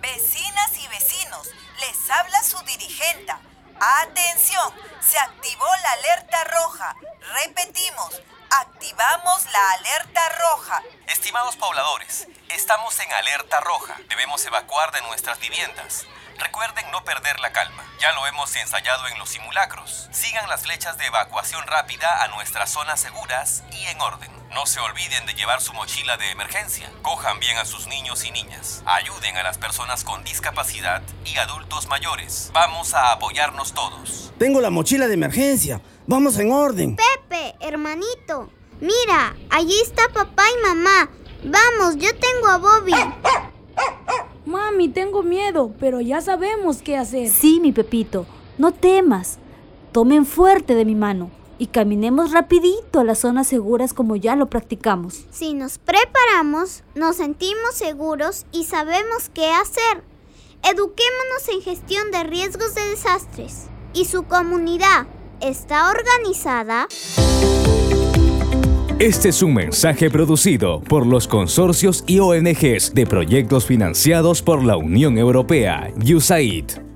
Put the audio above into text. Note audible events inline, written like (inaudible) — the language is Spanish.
Vecinas y vecinos, les habla su dirigenta. Atención, se activó la alerta roja. Repetimos, activamos la alerta roja. Estimados pobladores, estamos en alerta roja. Debemos evacuar de nuestras viviendas. Recuerden no perder la calma. Ya lo hemos ensayado en los simulacros. Sigan las flechas de evacuación rápida a nuestras zonas seguras y en orden. No se olviden de llevar su mochila de emergencia. Cojan bien a sus niños y niñas. Ayuden a las personas con discapacidad y adultos mayores. Vamos a apoyarnos todos. Tengo la mochila de emergencia. Vamos en orden. Pepe, hermanito. Mira, allí está papá y mamá. Vamos, yo tengo a Bobby. (coughs) Mami, tengo miedo, pero ya sabemos qué hacer. Sí, mi Pepito, no temas. Tomen fuerte de mi mano y caminemos rapidito a las zonas seguras como ya lo practicamos. Si nos preparamos, nos sentimos seguros y sabemos qué hacer. Eduquémonos en gestión de riesgos de desastres. ¿Y su comunidad está organizada? Este es un mensaje producido por los consorcios y ONGs de proyectos financiados por la Unión Europea, USAID.